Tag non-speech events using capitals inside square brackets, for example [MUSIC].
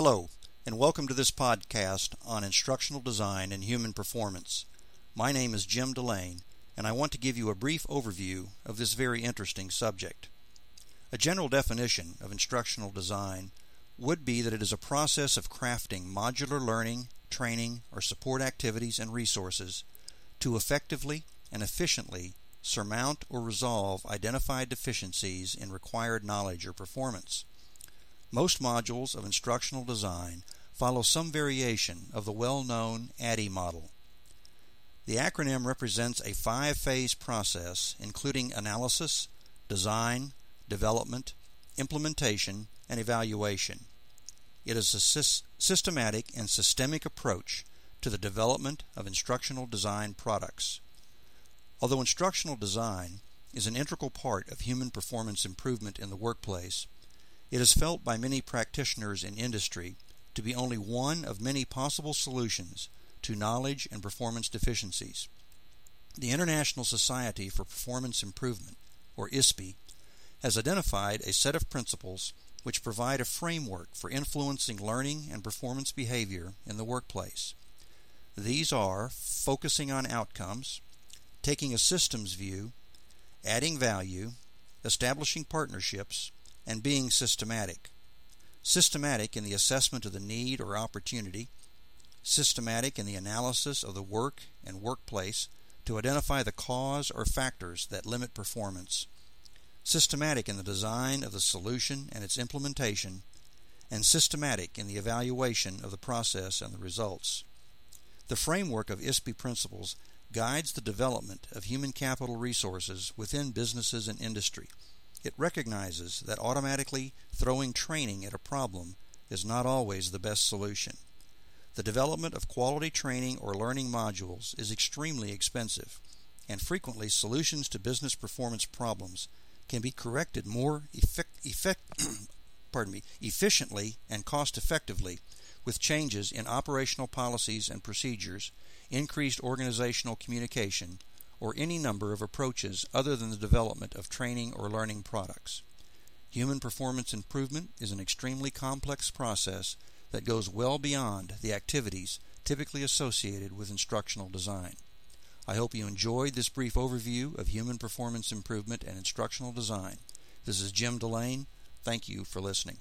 Hello, and welcome to this podcast on instructional design and human performance. My name is Jim Delane, and I want to give you a brief overview of this very interesting subject. A general definition of instructional design would be that it is a process of crafting modular learning, training, or support activities and resources to effectively and efficiently surmount or resolve identified deficiencies in required knowledge or performance. Most modules of instructional design follow some variation of the well-known ADDIE model. The acronym represents a five-phase process including analysis, design, development, implementation, and evaluation. It is a systematic and systemic approach to the development of instructional design products. Although instructional design is an integral part of human performance improvement in the workplace, it is felt by many practitioners in industry to be only one of many possible solutions to knowledge and performance deficiencies. The International Society for Performance Improvement, or ISPI, has identified a set of principles which provide a framework for influencing learning and performance behavior in the workplace. These are focusing on outcomes, taking a systems view, adding value, establishing partnerships, and being systematic. Systematic in the assessment of the need or opportunity, systematic in the analysis of the work and workplace to identify the cause or factors that limit performance, systematic in the design of the solution and its implementation, and systematic in the evaluation of the process and the results. The framework of ISPI principles guides the development of human capital resources within businesses and industry. It recognizes that automatically throwing training at a problem is not always the best solution. The development of quality training or learning modules is extremely expensive, and frequently solutions to business performance problems can be corrected more effect, effect [CLEARS THROAT] pardon me, efficiently and cost effectively with changes in operational policies and procedures, increased organizational communication, or any number of approaches other than the development of training or learning products. Human performance improvement is an extremely complex process that goes well beyond the activities typically associated with instructional design. I hope you enjoyed this brief overview of human performance improvement and instructional design. This is Jim Delane. Thank you for listening.